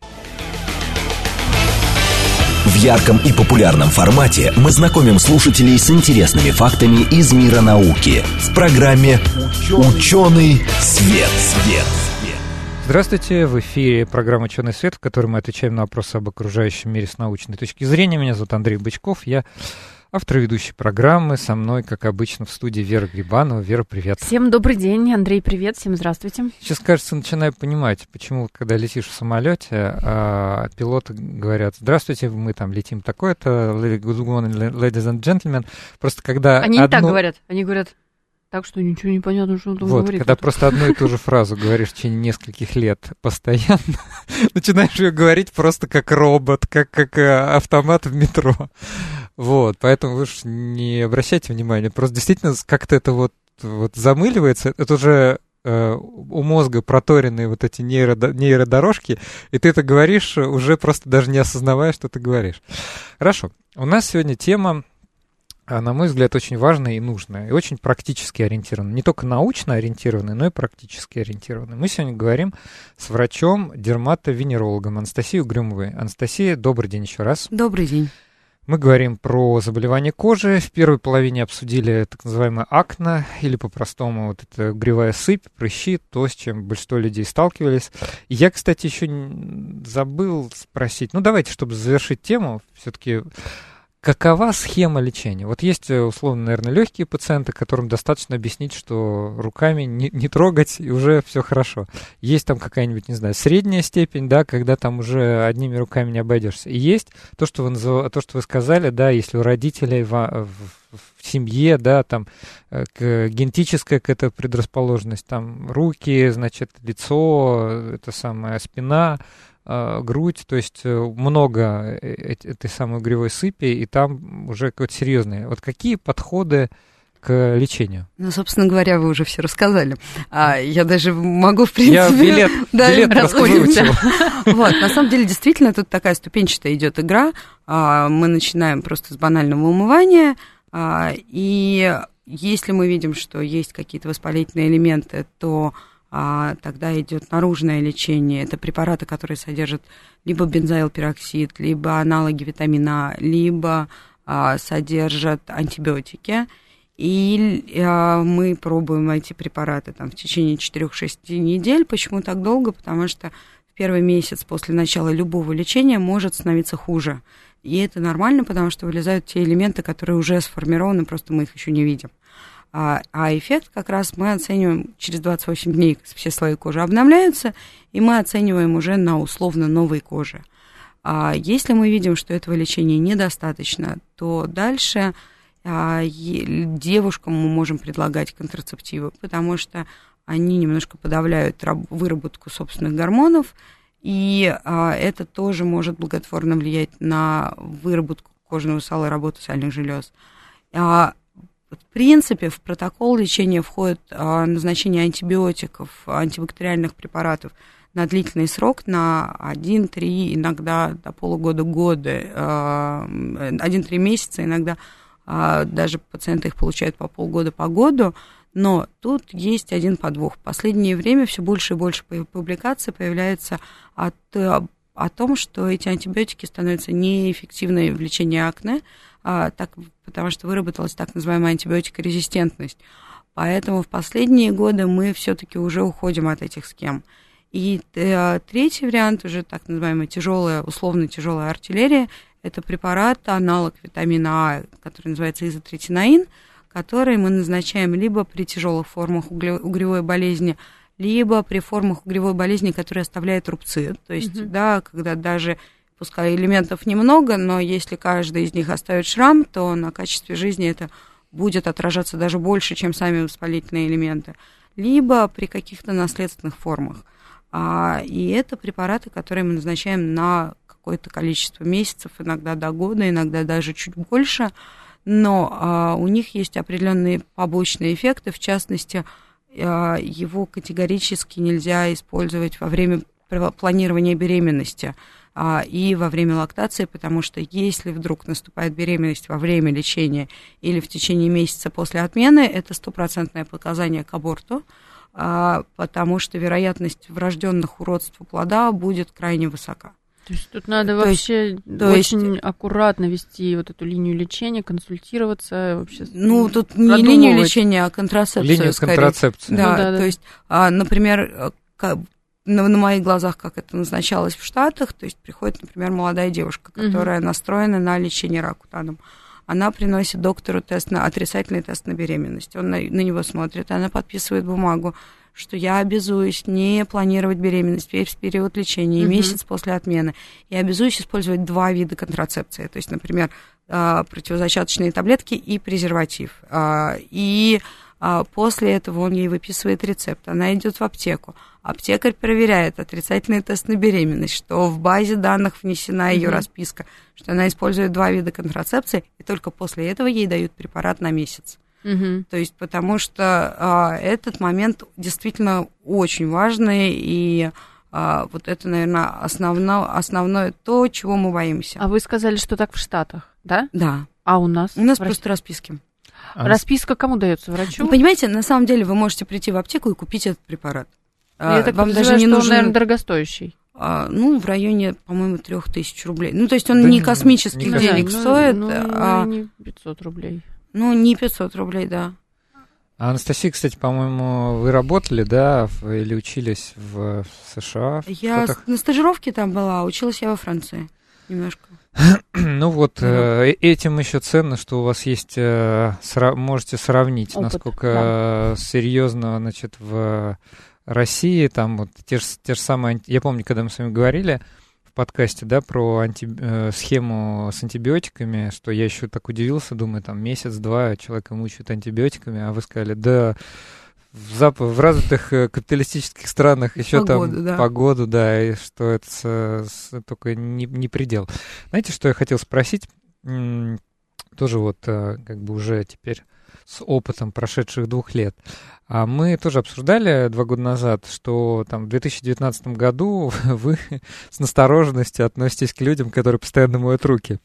Ярком и популярном формате мы знакомим слушателей с интересными фактами из мира науки в программе «Ученый свет». свет. Здравствуйте, в эфире программа «Ученый свет», в которой мы отвечаем на вопросы об окружающем мире с научной точки зрения. Меня зовут Андрей Бычков, я автор ведущей программы. Со мной, как обычно, в студии Вера Грибанова. Вера, привет. Всем добрый день, Андрей, привет, всем здравствуйте. Сейчас, кажется, начинаю понимать, почему, когда летишь в самолете, а, пилоты говорят, здравствуйте, мы там летим такое-то, ladies and gentlemen. Просто когда Они одну... не так говорят, они говорят, так что ничего не понятно, что он там вот, говорит. когда просто одну и ту же фразу говоришь в течение нескольких лет постоянно, [LAUGHS] начинаешь ее говорить просто как робот, как, как э, автомат в метро. Вот, поэтому вы уж не обращайте внимания. Просто действительно как-то это вот, вот замыливается. Это уже э, у мозга проторенные вот эти нейро, нейродорожки, и ты это говоришь, уже просто даже не осознавая, что ты говоришь. Хорошо. У нас сегодня тема а, на мой взгляд, очень важная и нужная, и очень практически ориентированная. Не только научно ориентированная, но и практически ориентированная. Мы сегодня говорим с врачом, дерматовенерологом Анастасией Угрюмовой. Анастасия, добрый день еще раз. Добрый день. Мы говорим про заболевания кожи. В первой половине обсудили так называемое акне, или по-простому вот эта гривая сыпь, прыщи, то, с чем большинство людей сталкивались. Я, кстати, еще забыл спросить, ну давайте, чтобы завершить тему, все-таки Какова схема лечения? Вот есть, э, условно, наверное, легкие пациенты, которым достаточно объяснить, что руками не, не трогать, и уже все хорошо. Есть там какая-нибудь, не знаю, средняя степень, да, когда там уже одними руками не обойдешься. И есть то, что вы, назов... то, что вы сказали, да, если у родителей в, в, семье, да, там э, к, генетическая какая-то предрасположенность, там руки, значит, лицо, это самая спина, э, грудь, то есть э, много э, этой самой угревой сыпи, и там уже какое-то серьезное. Вот какие подходы к лечению? Ну, собственно говоря, вы уже все рассказали. А я даже могу, в принципе... Я билет, [LAUGHS] да, билет расходимся. [LAUGHS] Вот, на самом деле, действительно, тут такая ступенчатая идет игра. А, мы начинаем просто с банального умывания, а, и если мы видим, что есть какие-то воспалительные элементы, то а тогда идет наружное лечение. Это препараты, которые содержат либо бензоилпероксид, либо аналоги витамина А, либо а, содержат антибиотики. И а, мы пробуем эти препараты там, в течение 4-6 недель. Почему так долго? Потому что в первый месяц после начала любого лечения может становиться хуже. И это нормально, потому что вылезают те элементы, которые уже сформированы, просто мы их еще не видим. А, а эффект как раз мы оцениваем через 28 дней, все слои кожи обновляются, и мы оцениваем уже на условно новой коже. А если мы видим, что этого лечения недостаточно, то дальше а, девушкам мы можем предлагать контрацептивы, потому что они немножко подавляют выработку собственных гормонов, и а, это тоже может благотворно влиять на выработку кожного сала и работу сальных желез. А, в принципе, в протокол лечения входит а, назначение антибиотиков, антибактериальных препаратов на длительный срок, на 1-3, иногда до полугода, года, 1-3 месяца, иногда а, даже пациенты их получают по полгода, по году, но тут есть один подвох. В последнее время все больше и больше публикаций появляется от, о том, что эти антибиотики становятся неэффективны в лечении акне, так, потому что выработалась так называемая антибиотикорезистентность. Поэтому в последние годы мы все-таки уже уходим от этих схем. И э, третий вариант, уже так называемая тяжелая, условно тяжелая артиллерия, это препарат, аналог витамина А, который называется изотретинаин, который мы назначаем либо при тяжелых формах угревой болезни, либо при формах угревой болезни, которые оставляют рубцы. То есть, угу. да, когда даже пускай элементов немного, но если каждый из них оставит шрам, то на качестве жизни это будет отражаться даже больше, чем сами воспалительные элементы. Либо при каких-то наследственных формах. А, и это препараты, которые мы назначаем на какое-то количество месяцев, иногда до года, иногда даже чуть больше. Но а, у них есть определенные побочные эффекты, в частности, а, его категорически нельзя использовать во время планирования беременности и во время лактации, потому что если вдруг наступает беременность во время лечения или в течение месяца после отмены, это стопроцентное показание к аборту, а, потому что вероятность врожденных уродств у плода будет крайне высока. То есть тут надо то вообще есть, очень есть... аккуратно вести вот эту линию лечения, консультироваться вообще. Ну, тут не линию лечения, а контрацепцию. Линию скорее. контрацепции. Да, ну, да, да, то есть, а, например, на, на моих глазах, как это назначалось в Штатах, то есть приходит, например, молодая девушка, которая угу. настроена на лечение ракутаном. Она приносит доктору тест на отрицательный тест на беременность. Он на, на него смотрит, она подписывает бумагу, что я обязуюсь не планировать беременность весь период лечения и угу. месяц после отмены. Я обязуюсь использовать два вида контрацепции. То есть, например, а, противозачаточные таблетки и презерватив. А, и после этого он ей выписывает рецепт. Она идет в аптеку. Аптекарь проверяет отрицательный тест на беременность, что в базе данных внесена ее угу. расписка, что она использует два вида контрацепции, и только после этого ей дают препарат на месяц. Угу. То есть потому что а, этот момент действительно очень важный, и а, вот это, наверное, основно, основное то, чего мы боимся. А вы сказали, что так в Штатах, да? Да. А у нас? У нас просто расписки. А Расписка кому дается? Врачу? Ну, понимаете, на самом деле вы можете прийти в аптеку и купить этот препарат. Я а, так Вам даже не что нужен... он, наверное, дорогостоящий. А, ну, в районе, по-моему, трех тысяч рублей. Ну, то есть он да не космических не денег да, ну, стоит. Ну, а... не 500 рублей. Ну, не 500 рублей, да. А Анастасия, кстати, по-моему, вы работали, да, или учились в США? В я на стажировке там была, училась я во Франции немножко. [CLEARS THROAT] Ну вот, э, этим еще ценно, что у вас есть, э, сра- можете сравнить, Опыт, насколько да. серьезно, значит, в России, там вот те же, те же самые, я помню, когда мы с вами говорили в подкасте, да, про анти, э, схему с антибиотиками, что я еще так удивился, думаю, там месяц-два человека мучают антибиотиками, а вы сказали, да, в, зап в развитых э, капиталистических странах еще погоду, там да. погоду, да, и что это только не, не предел. Знаете, что я хотел спросить? Тоже вот э, как бы уже теперь с опытом прошедших двух лет. А мы тоже обсуждали два года назад, что там в 2019 году [LAUGHS] вы с настороженностью относитесь к людям, которые постоянно моют руки.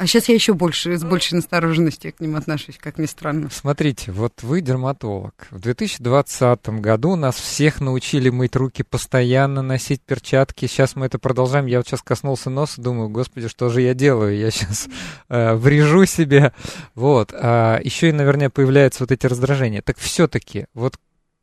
А сейчас я еще больше, с большей настороженностью к ним отношусь, как ни странно. Смотрите, вот вы дерматолог. В 2020 году нас всех научили мыть руки постоянно, носить перчатки. Сейчас мы это продолжаем. Я вот сейчас коснулся носа, думаю, господи, что же я делаю? Я сейчас э, врежу себе. Вот. А еще и, наверное, появляются вот эти раздражения. Так все-таки, вот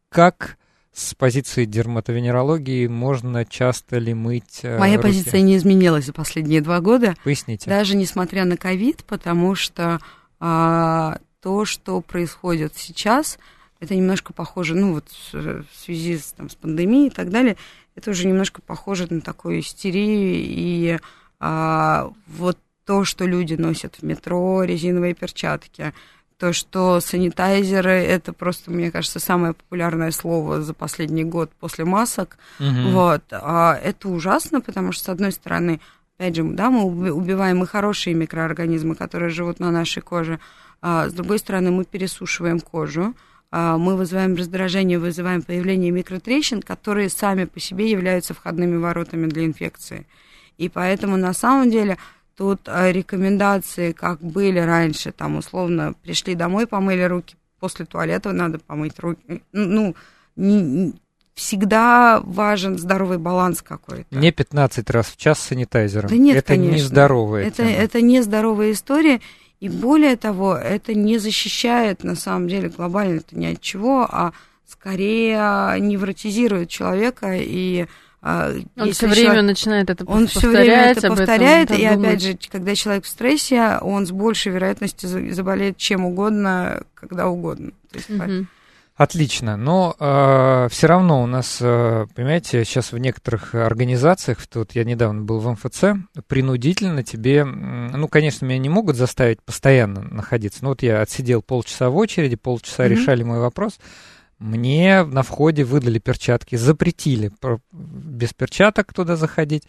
как с позиции дерматовенерологии можно часто ли мыть э, Моя руки? позиция не изменилась за последние два года. Поясните. Даже несмотря на ковид, потому что а, то, что происходит сейчас, это немножко похоже, ну вот в связи с, там, с пандемией и так далее, это уже немножко похоже на такую истерию и а, вот то, что люди носят в метро, резиновые перчатки, то, что санитайзеры это просто, мне кажется, самое популярное слово за последний год после масок. Угу. Вот. А это ужасно, потому что, с одной стороны, опять же, да, мы убиваем и хорошие микроорганизмы, которые живут на нашей коже. А с другой стороны, мы пересушиваем кожу. А мы вызываем раздражение, вызываем появление микротрещин, которые сами по себе являются входными воротами для инфекции. И поэтому на самом деле Тут э, рекомендации, как были раньше, там условно пришли домой, помыли руки, после туалета надо помыть руки. Ну, не, всегда важен здоровый баланс какой-то. Не 15 раз в час санитайзером. Да нет, это конечно. нездоровая это, это нездоровая история. И более того, это не защищает, на самом деле, глобально это ни от чего, а скорее невротизирует человека и а, он все время человек, начинает это Он все время это повторяет, этом, и думать. опять же, когда человек в стрессе, он с большей вероятностью заболеет чем угодно, когда угодно. То есть, угу. Отлично, но э, все равно у нас, э, понимаете, сейчас в некоторых организациях, тут я недавно был в МФЦ, принудительно тебе, ну, конечно, меня не могут заставить постоянно находиться, но вот я отсидел полчаса в очереди, полчаса mm-hmm. решали мой вопрос, мне на входе выдали перчатки, запретили без перчаток туда заходить.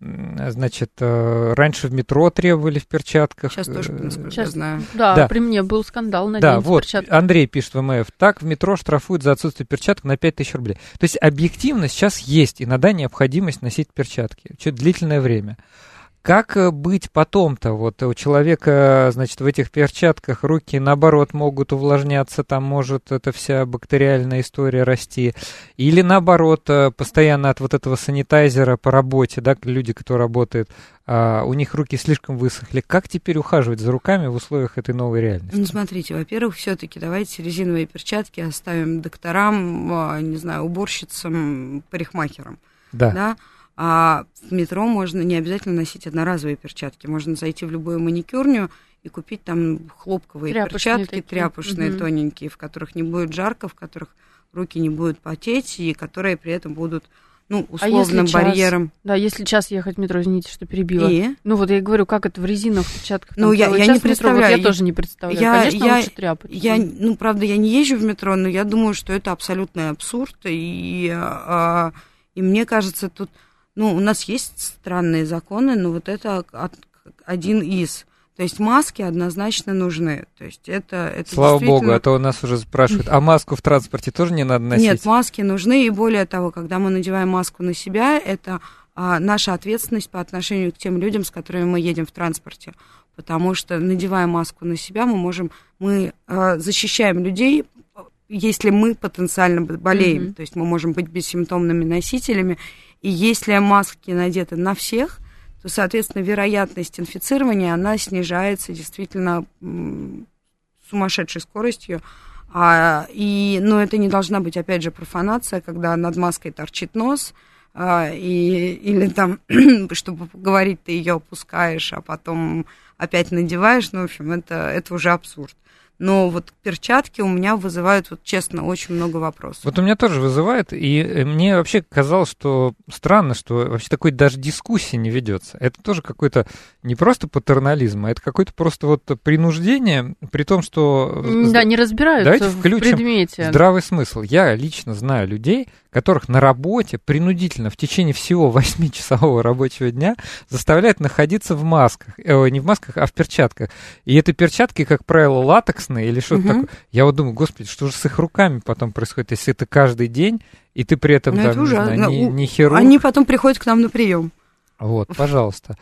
Значит, э, раньше в метро требовали в перчатках. Сейчас тоже, насколько Сейчас, я знаю. Да, да, при мне был скандал на Да, вот, перчатках. Андрей пишет в МФ, так в метро штрафуют за отсутствие перчаток на 5000 рублей. То есть объективно сейчас есть иногда необходимость носить перчатки, что длительное время. Как э, быть потом-то? Вот у человека, значит, в этих перчатках руки, наоборот, могут увлажняться, там может эта вся бактериальная история расти. Или, наоборот, э, постоянно от вот этого санитайзера по работе, да, люди, кто работает, а, у них руки слишком высохли. Как теперь ухаживать за руками в условиях этой новой реальности? Ну, смотрите, во-первых, все-таки давайте резиновые перчатки оставим докторам, а, не знаю, уборщицам, парикмахерам. Да. да? А в метро можно не обязательно носить одноразовые перчатки. Можно зайти в любую маникюрню и купить там хлопковые тряпочные перчатки, такие. тряпочные, угу. тоненькие, в которых не будет жарко, в которых руки не будут потеть, и которые при этом будут ну, а условным а барьером. Час, да, если час ехать в метро, извините, что перебила. И? Ну, вот я говорю, как это в резиновых перчатках? Ну, я, я не представляю. Метро, вот я тоже не представляю. Я, Конечно, я, лучше тряпать. Я, ну, правда, я не езжу в метро, но я думаю, что это абсолютный абсурд. И, а, и мне кажется, тут ну, у нас есть странные законы, но вот это один из. То есть маски однозначно нужны. То есть это, это Слава богу, а то у нас уже спрашивают, а маску в транспорте тоже не надо носить? Нет, маски нужны, и более того, когда мы надеваем маску на себя, это а, наша ответственность по отношению к тем людям, с которыми мы едем в транспорте. Потому что, надевая маску на себя, мы можем, мы а, защищаем людей, если мы потенциально болеем. Mm-hmm. То есть мы можем быть бессимптомными носителями, и если маски надеты на всех, то, соответственно, вероятность инфицирования, она снижается действительно сумасшедшей скоростью. А, и, но это не должна быть, опять же, профанация, когда над маской торчит нос, а, и, или там, [CLEARS THROAT] чтобы поговорить, ты ее опускаешь, а потом опять надеваешь. Ну, в общем, это, это уже абсурд но вот перчатки у меня вызывают, вот честно, очень много вопросов. Вот у меня тоже вызывает, и э, мне вообще казалось, что странно, что вообще такой даже дискуссии не ведется. Это тоже какой-то не просто патернализм, а это какое-то просто вот принуждение, при том, что... Э, да, не разбираются Давайте в предмете. здравый смысл. Я лично знаю людей, которых на работе принудительно в течение всего [LAUGHS] 8-часового рабочего дня заставляют находиться в масках, э, не в масках, а в перчатках. И это перчатки, как правило, латексные или что-то угу. такое. Я вот думаю, господи, что же с их руками потом происходит, если это каждый день, и ты при этом, ну, да, не, знаю, не, не хирург. Они потом приходят к нам на прием. Вот, пожалуйста.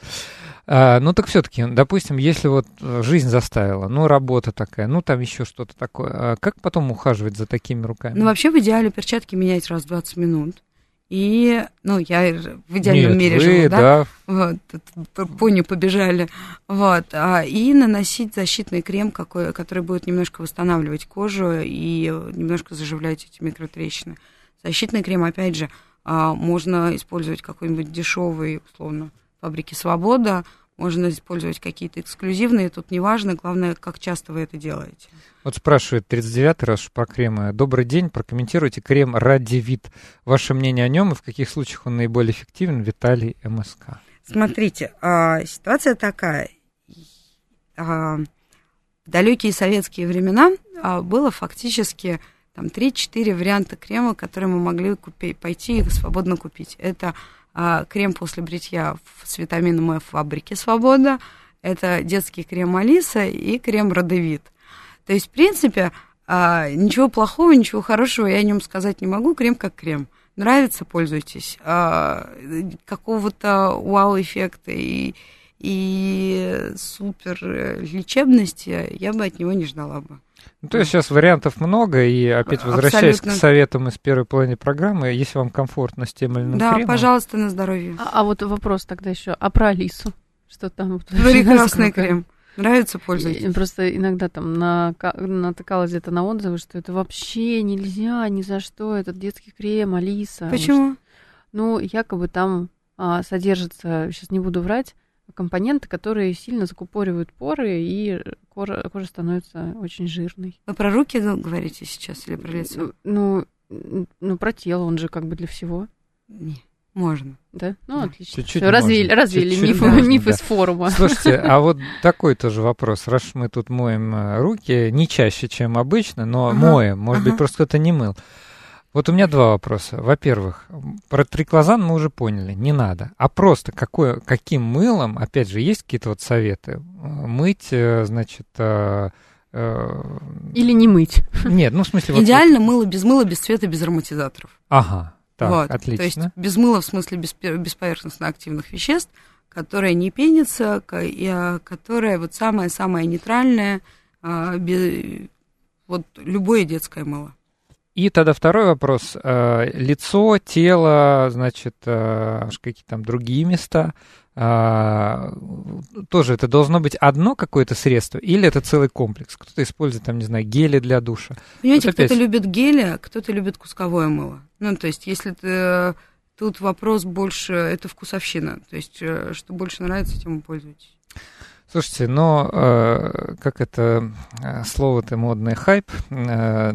А, ну так все-таки, допустим, если вот жизнь заставила, ну работа такая, ну там еще что-то такое, а как потом ухаживать за такими руками? Ну вообще в идеале перчатки менять раз в 20 минут. И, ну, я в идеальном Нет, мире вы, живу, да? да? Вот, пони побежали. Вот, а, и наносить защитный крем, какой, который будет немножко восстанавливать кожу и немножко заживлять эти микротрещины. Защитный крем, опять же, можно использовать какой-нибудь дешевый, условно, фабрики «Свобода», можно использовать какие-то эксклюзивные, тут не важно, главное, как часто вы это делаете. Вот спрашивает 39-й раз про кремы. Добрый день, прокомментируйте крем Радивит. Ваше мнение о нем и в каких случаях он наиболее эффективен? Виталий МСК. Смотрите, а, ситуация такая. А, в далекие советские времена а, было фактически там 3-4 варианта крема, которые мы могли купить, пойти и свободно купить. Это а, крем после бритья с витамином F фабрики «Свобода», это детский крем Алиса и крем Родовит. То есть, в принципе, а, ничего плохого, ничего хорошего я о нем сказать не могу. Крем как крем. Нравится, пользуйтесь. А, какого-то вау-эффекта и, и супер лечебности я бы от него не ждала бы. Ну, то есть сейчас вариантов много, и опять возвращаясь Абсолютно. к советам из первой половины программы, если вам комфортно с тем или иным Да, кремом, пожалуйста, на здоровье. А, а вот вопрос тогда еще, а про Алису? Что там? Прекрасный крем. Нравится, пользуйтесь. Просто иногда там на, натыкалась где-то на отзывы, что это вообще нельзя, ни за что, этот детский крем, Алиса. Почему? Ну, якобы там а, содержится, сейчас не буду врать, компоненты, которые сильно закупоривают поры, и кожа, кожа становится очень жирной. Вы про руки говорите сейчас или про лицо? Ну, ну, про тело, он же как бы для всего. Не, можно. Да? Ну, да. отлично. Чуть-чуть Всё, развили, развили чуть-чуть миф, можно, миф да. из форума. Слушайте, а [LAUGHS] вот такой тоже вопрос. Раз мы тут моем э, руки, не чаще, чем обычно, но ага. моем, может ага. быть, просто кто-то не мыл. Вот у меня два вопроса. Во-первых, про триклозан мы уже поняли, не надо. А просто какое, каким мылом, опять же, есть какие-то вот советы? Мыть, э, значит... Э, э, Или не мыть. Нет, ну в смысле... Идеально вот, мыло без мыла, без цвета, без ароматизаторов. Ага, так, вот, отлично. То есть без мыла, в смысле без, без поверхностно активных веществ, которая не пенится, а, которая вот самая-самая нейтральная, а, вот любое детское мыло. И тогда второй вопрос. Э, лицо, тело, значит, э, какие там другие места. Э, тоже это должно быть одно какое-то средство или это целый комплекс? Кто-то использует, там, не знаю, гели для душа. Понимаете, вот опять... кто-то любит гели, а кто-то любит кусковое мыло. Ну, то есть, если ты... Тут вопрос больше, это вкусовщина. То есть, что больше нравится, тем и пользуйтесь. Слушайте, но э, как это э, слово-то модное хайп, э,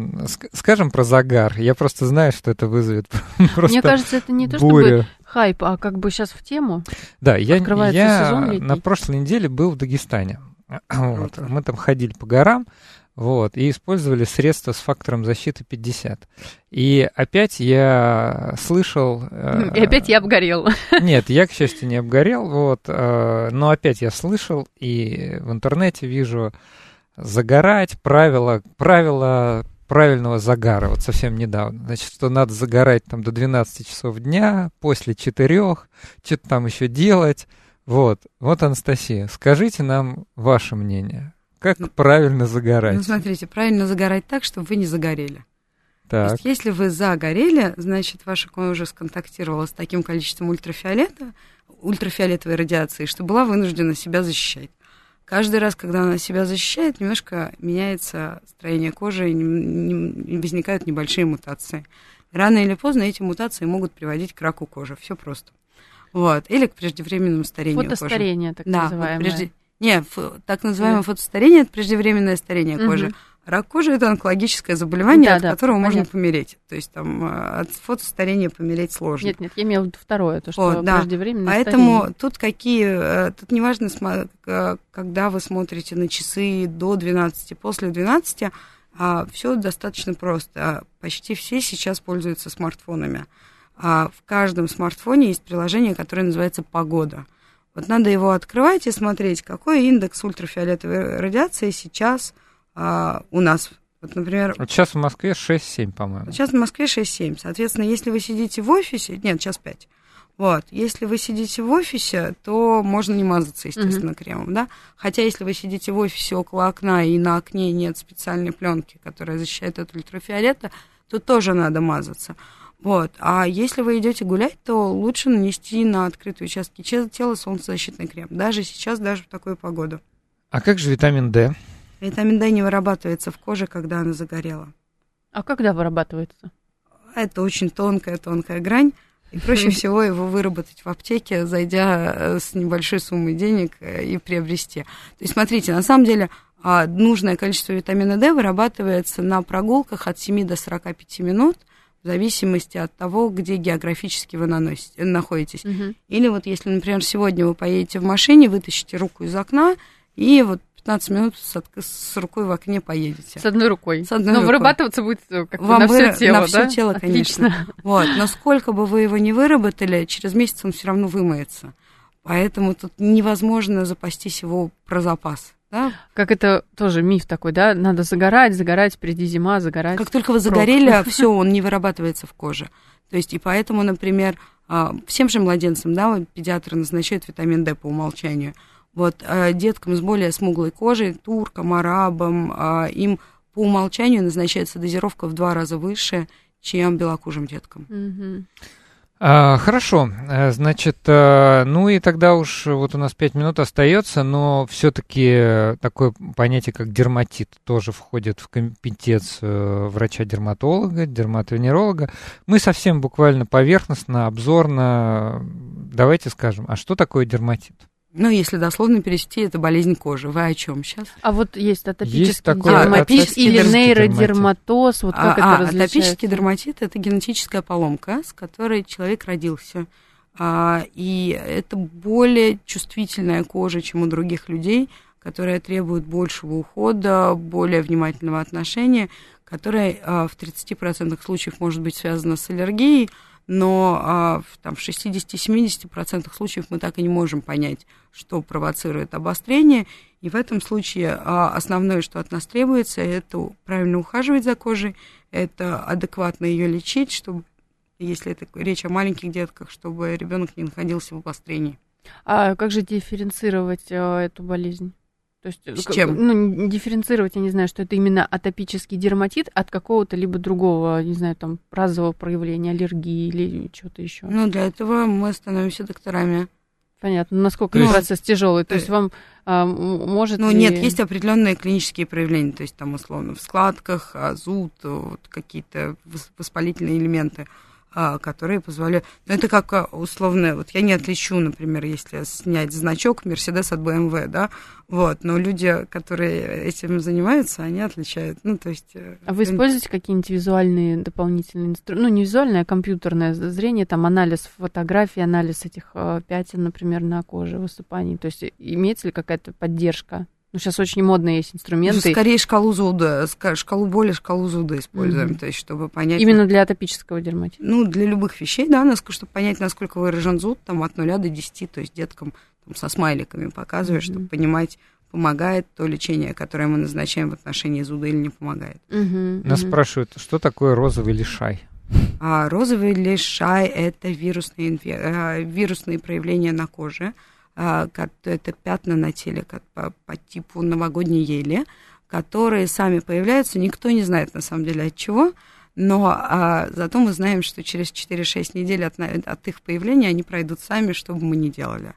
скажем про загар. Я просто знаю, что это вызовет [LAUGHS] просто Мне кажется, это не то чтобы хайп, а как бы сейчас в тему. Да, я, я на прошлой неделе был в Дагестане. [CLEARS THROAT] Вот. Мы там ходили по горам, вот, и использовали средства с фактором защиты 50. И опять я слышал... Э, и опять я обгорел. [LAUGHS] Нет, я, к счастью, не обгорел, вот, э, но опять я слышал и в интернете вижу загорать, правила, правила правильного загара, вот совсем недавно. Значит, что надо загорать там до 12 часов дня, после 4, что-то там еще делать. Вот, вот, Анастасия, скажите нам ваше мнение. Как ну, правильно загорать? Ну, смотрите, правильно загорать так, чтобы вы не загорели. Так. То есть, если вы загорели, значит, ваша кожа сконтактировала с таким количеством ультрафиолета, ультрафиолетовой радиации, что была вынуждена себя защищать. Каждый раз, когда она себя защищает, немножко меняется строение кожи, и не, не, возникают небольшие мутации. Рано или поздно эти мутации могут приводить к раку кожи. Все просто. Вот. Или к преждевременному старению Фотостарение, кожи. так да, называемое. Прежде... Не, так называемое да. фотостарение – это преждевременное старение угу. кожи. Рак кожи – это онкологическое заболевание, да, от да, которого понятно. можно помереть. То есть там э, от фотостарения помереть сложно. Нет, нет, я имела в виду второе, то, что вот, да. преждевременное Поэтому старение. тут какие, э, тут неважно, когда вы смотрите на часы до 12, после 12, а все достаточно просто. Почти все сейчас пользуются смартфонами. А в каждом смартфоне есть приложение, которое называется «Погода». Вот надо его открывать и смотреть, какой индекс ультрафиолетовой радиации сейчас а, у нас. Вот, например... Вот сейчас в Москве 6-7, по-моему. Сейчас в Москве 6-7. Соответственно, если вы сидите в офисе... Нет, сейчас 5. Вот. Если вы сидите в офисе, то можно не мазаться, естественно, uh-huh. кремом, да. Хотя, если вы сидите в офисе около окна, и на окне нет специальной пленки, которая защищает от ультрафиолета, то тоже надо мазаться. Вот. А если вы идете гулять, то лучше нанести на открытые участки тела солнцезащитный крем. Даже сейчас, даже в такую погоду. А как же витамин D? Витамин D не вырабатывается в коже, когда она загорела. А когда вырабатывается? Это очень тонкая, тонкая грань. И проще [LAUGHS] всего его выработать в аптеке, зайдя э, с небольшой суммой денег э, и приобрести. То есть, смотрите, на самом деле а, нужное количество витамина D вырабатывается на прогулках от 7 до 45 минут – в зависимости от того, где географически вы наносите, находитесь. Угу. Или вот если, например, сегодня вы поедете в машине, вытащите руку из окна и вот 15 минут с, с рукой в окне поедете. С одной рукой. С одной Но рукой. вырабатываться будет э, как Вам на все вы... тело, На все да? тело, конечно. Отлично. Вот. Но сколько бы вы его не выработали, через месяц он все равно вымоется. Поэтому тут невозможно запастись его про запас. Да? Как это тоже миф такой, да? Надо загорать, загорать, впереди зима, загорать. Как только вы загорели, [LAUGHS] все, он не вырабатывается в коже. То есть, и поэтому, например, а, всем же младенцам, да, педиатры назначают витамин D по умолчанию. Вот а, деткам с более смуглой кожей, туркам, арабам, а, им по умолчанию назначается дозировка в два раза выше, чем белокожим деткам. Угу. А, хорошо, э, значит, э, ну и тогда уж вот у нас пять минут остается, но все-таки такое понятие, как дерматит, тоже входит в компетенцию врача-дерматолога, дерматовенеролога. Мы совсем буквально поверхностно, обзорно, давайте скажем, а что такое дерматит? Ну, если дословно перевести, это болезнь кожи. Вы о чем сейчас? А вот есть атопический есть дерматит или нейродерматоз. Вот как а, это а, атопический дерматит – это генетическая поломка, с которой человек родился. А, и это более чувствительная кожа, чем у других людей, которая требует большего ухода, более внимательного отношения, которая а, в 30% случаев может быть связана с аллергией, но а, там, в 60-70% случаев мы так и не можем понять, что провоцирует обострение. И в этом случае а, основное, что от нас требуется, это правильно ухаживать за кожей, это адекватно ее лечить, чтобы, если это речь о маленьких детках, чтобы ребенок не находился в обострении. А как же дифференцировать э, эту болезнь? То есть, С чем? Ну, дифференцировать, я не знаю, что это именно атопический дерматит от какого-то либо другого, не знаю, там, разового проявления аллергии или чего-то еще. Ну, для этого мы становимся докторами. Понятно. Насколько ну, процесс тяжелый? То есть вам а, может. Ну, ли... нет, есть определенные клинические проявления, то есть там условно в складках, зуд, вот, какие-то воспалительные элементы. А, которые позволяют... Ну, это как а, условно, вот я не отличу, например, если снять значок Мерседес от BMW, да, вот, но люди, которые этим занимаются, они отличают, ну, то есть... Э, а вы используете какие-нибудь визуальные дополнительные инструменты, ну, не визуальное, а компьютерное зрение, там, анализ фотографий, анализ этих э, пятен, например, на коже, высыпаний, то есть имеется ли какая-то поддержка ну, сейчас очень модно есть инструменты. Ну, скорее шкалу зуда, шкалу боли, шкалу зуда используем, mm-hmm. то есть чтобы понять... Именно для атопического дерматита? Ну, для любых вещей, да, чтобы понять, насколько выражен зуд, там, от нуля до 10, то есть деткам там, со смайликами показываешь, mm-hmm. чтобы понимать, помогает то лечение, которое мы назначаем в отношении зуда или не помогает. Mm-hmm. Нас mm-hmm. спрашивают, что такое розовый лишай? А, розовый лишай – это вирусные, инфе... Э, вирусные проявления на коже – это пятна на теле как по, по типу новогодней ели, которые сами появляются, никто не знает на самом деле от чего, но а, зато мы знаем, что через 4-6 недель от, от их появления они пройдут сами, что бы мы ни делали.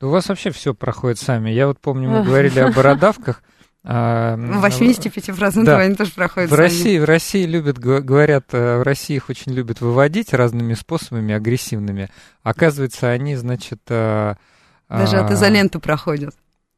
Да у вас вообще все проходит сами. Я вот помню, мы говорили о бородавках. А, в 85% да. они тоже проходят в сами. России, в России любят, говорят, э, в России их очень любят выводить разными способами агрессивными. Оказывается, они, значит, э, даже от а, изоленты проходят.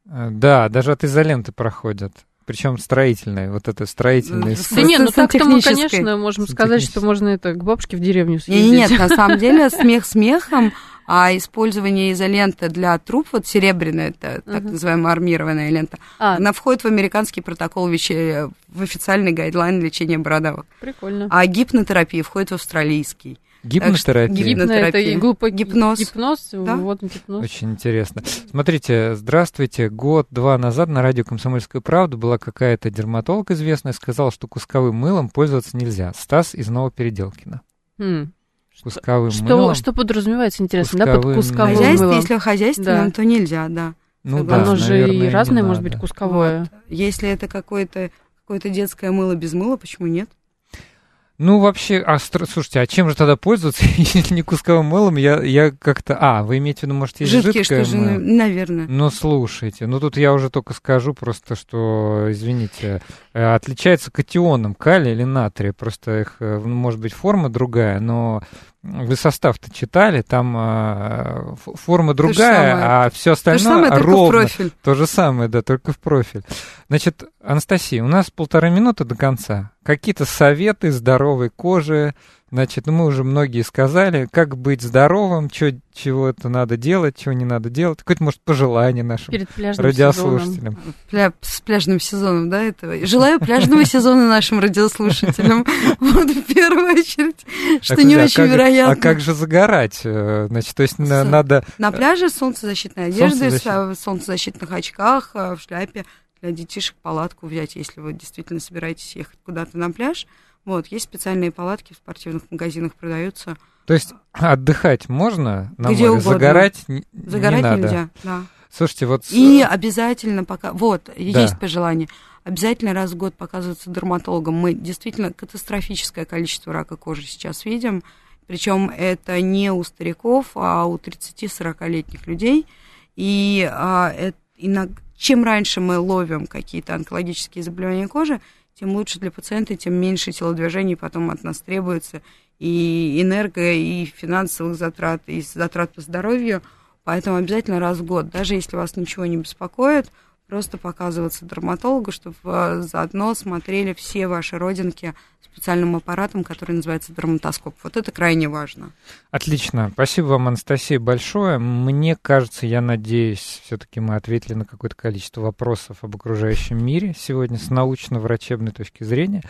Э, да, даже от изоленты проходят. Причем строительные, вот это строительные. Да нет, ну так-то мы, конечно, можем сказать, что можно это к бабушке в деревню съездить. Нет, на самом [LAUGHS] деле смех смехом, а использование изоленты для труб, вот серебряная, это так называемая армированная лента, а. она входит в американский протокол в официальный гайдлайн лечения бородавок. Прикольно. А гипнотерапия входит в австралийский. Гипнотерапия. Гипнотерапия. Это глупо... гипноз. Гипноз, да? вот гипноз. Очень интересно. Смотрите, здравствуйте. Год-два назад на радио «Комсомольская правда» была какая-то дерматолог известная, сказала, что кусковым мылом пользоваться нельзя. Стас из Новопеределкина. Хм. Кусковым что, мылом. Что подразумевается, интересно, кусковым да, под кусковым Хозяйство, мылом? Если хозяйственным, да. то нельзя, да. Ну да, Оно же и разное может быть кусковое. Вот. Если это какое-то какое-то детское мыло без мыла, почему нет? Ну, вообще, а, слушайте, а чем же тогда пользоваться, [LAUGHS] если не кусковым мылом? Я, я как-то... А, вы имеете в виду, может, есть Жидкие, жидкое что мыло? Же, наверное. Ну, слушайте, ну тут я уже только скажу просто, что, извините, э, отличается катионом калия или натрия. Просто их, э, может быть, форма другая, но вы состав-то читали, там э, форма другая, а все остальное то же самое, ровно. в профиль. То же самое, да, только в профиль. Значит, Анастасия, у нас полторы минуты до конца. Какие-то советы здоровой кожи, Значит, ну мы уже многие сказали, как быть здоровым, чё, чего это надо делать, чего не надо делать. Какое-то, может, пожелание нашим Перед радиослушателям. Пля с пляжным сезоном, да, этого? Желаю пляжного сезона нашим радиослушателям. [LAUGHS] Вот в первую очередь, что не а очень вероятно. А как же загорать? Э, значит, то есть надо... На пляже солнцезащитной одежды, в солнцезащитных очках, э, в шляпе. Для детишек палатку взять, если вы действительно собираетесь ехать куда-то на пляж – вот, есть специальные палатки в спортивных магазинах продаются. То есть отдыхать можно на Где море, угодно. загорать, загорать не надо. нельзя, да. Слушайте, вот... И обязательно пока... Вот, да. есть пожелание. Обязательно раз в год показываться дерматологом. Мы действительно катастрофическое количество рака кожи сейчас видим. Причем это не у стариков, а у 30-40-летних людей. И, а, это, и чем раньше мы ловим какие-то онкологические заболевания кожи, тем лучше для пациента, тем меньше телодвижений потом от нас требуется, и энерго, и финансовых затрат, и затрат по здоровью. Поэтому обязательно раз в год, даже если вас ничего не беспокоит, просто показываться дерматологу, чтобы э, заодно смотрели все ваши родинки специальным аппаратом, который называется дерматоскоп. Вот это крайне важно. Отлично. Спасибо вам, Анастасия, большое. Мне кажется, я надеюсь, все-таки мы ответили на какое-то количество вопросов об окружающем мире сегодня с научно-врачебной точки зрения.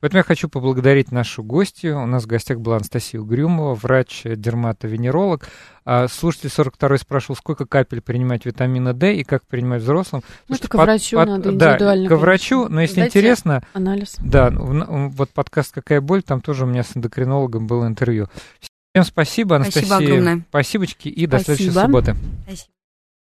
Поэтому я хочу поблагодарить нашу гостью. У нас в гостях была Анастасия Угрюмова, врач-дерматовенеролог. А слушатель 42 спрашивал, сколько капель принимать витамина D и как принимать взрослым. Ну, Слушайте, к врачу под, надо индивидуально. Да, к врачу, но если Дайте интересно... Анализ. Да, вот подкаст «Какая боль», там тоже у меня с эндокринологом было интервью. Всем спасибо, Анастасия. Спасибо огромное. Спасибочки и спасибо. до следующей субботы. Спасибо.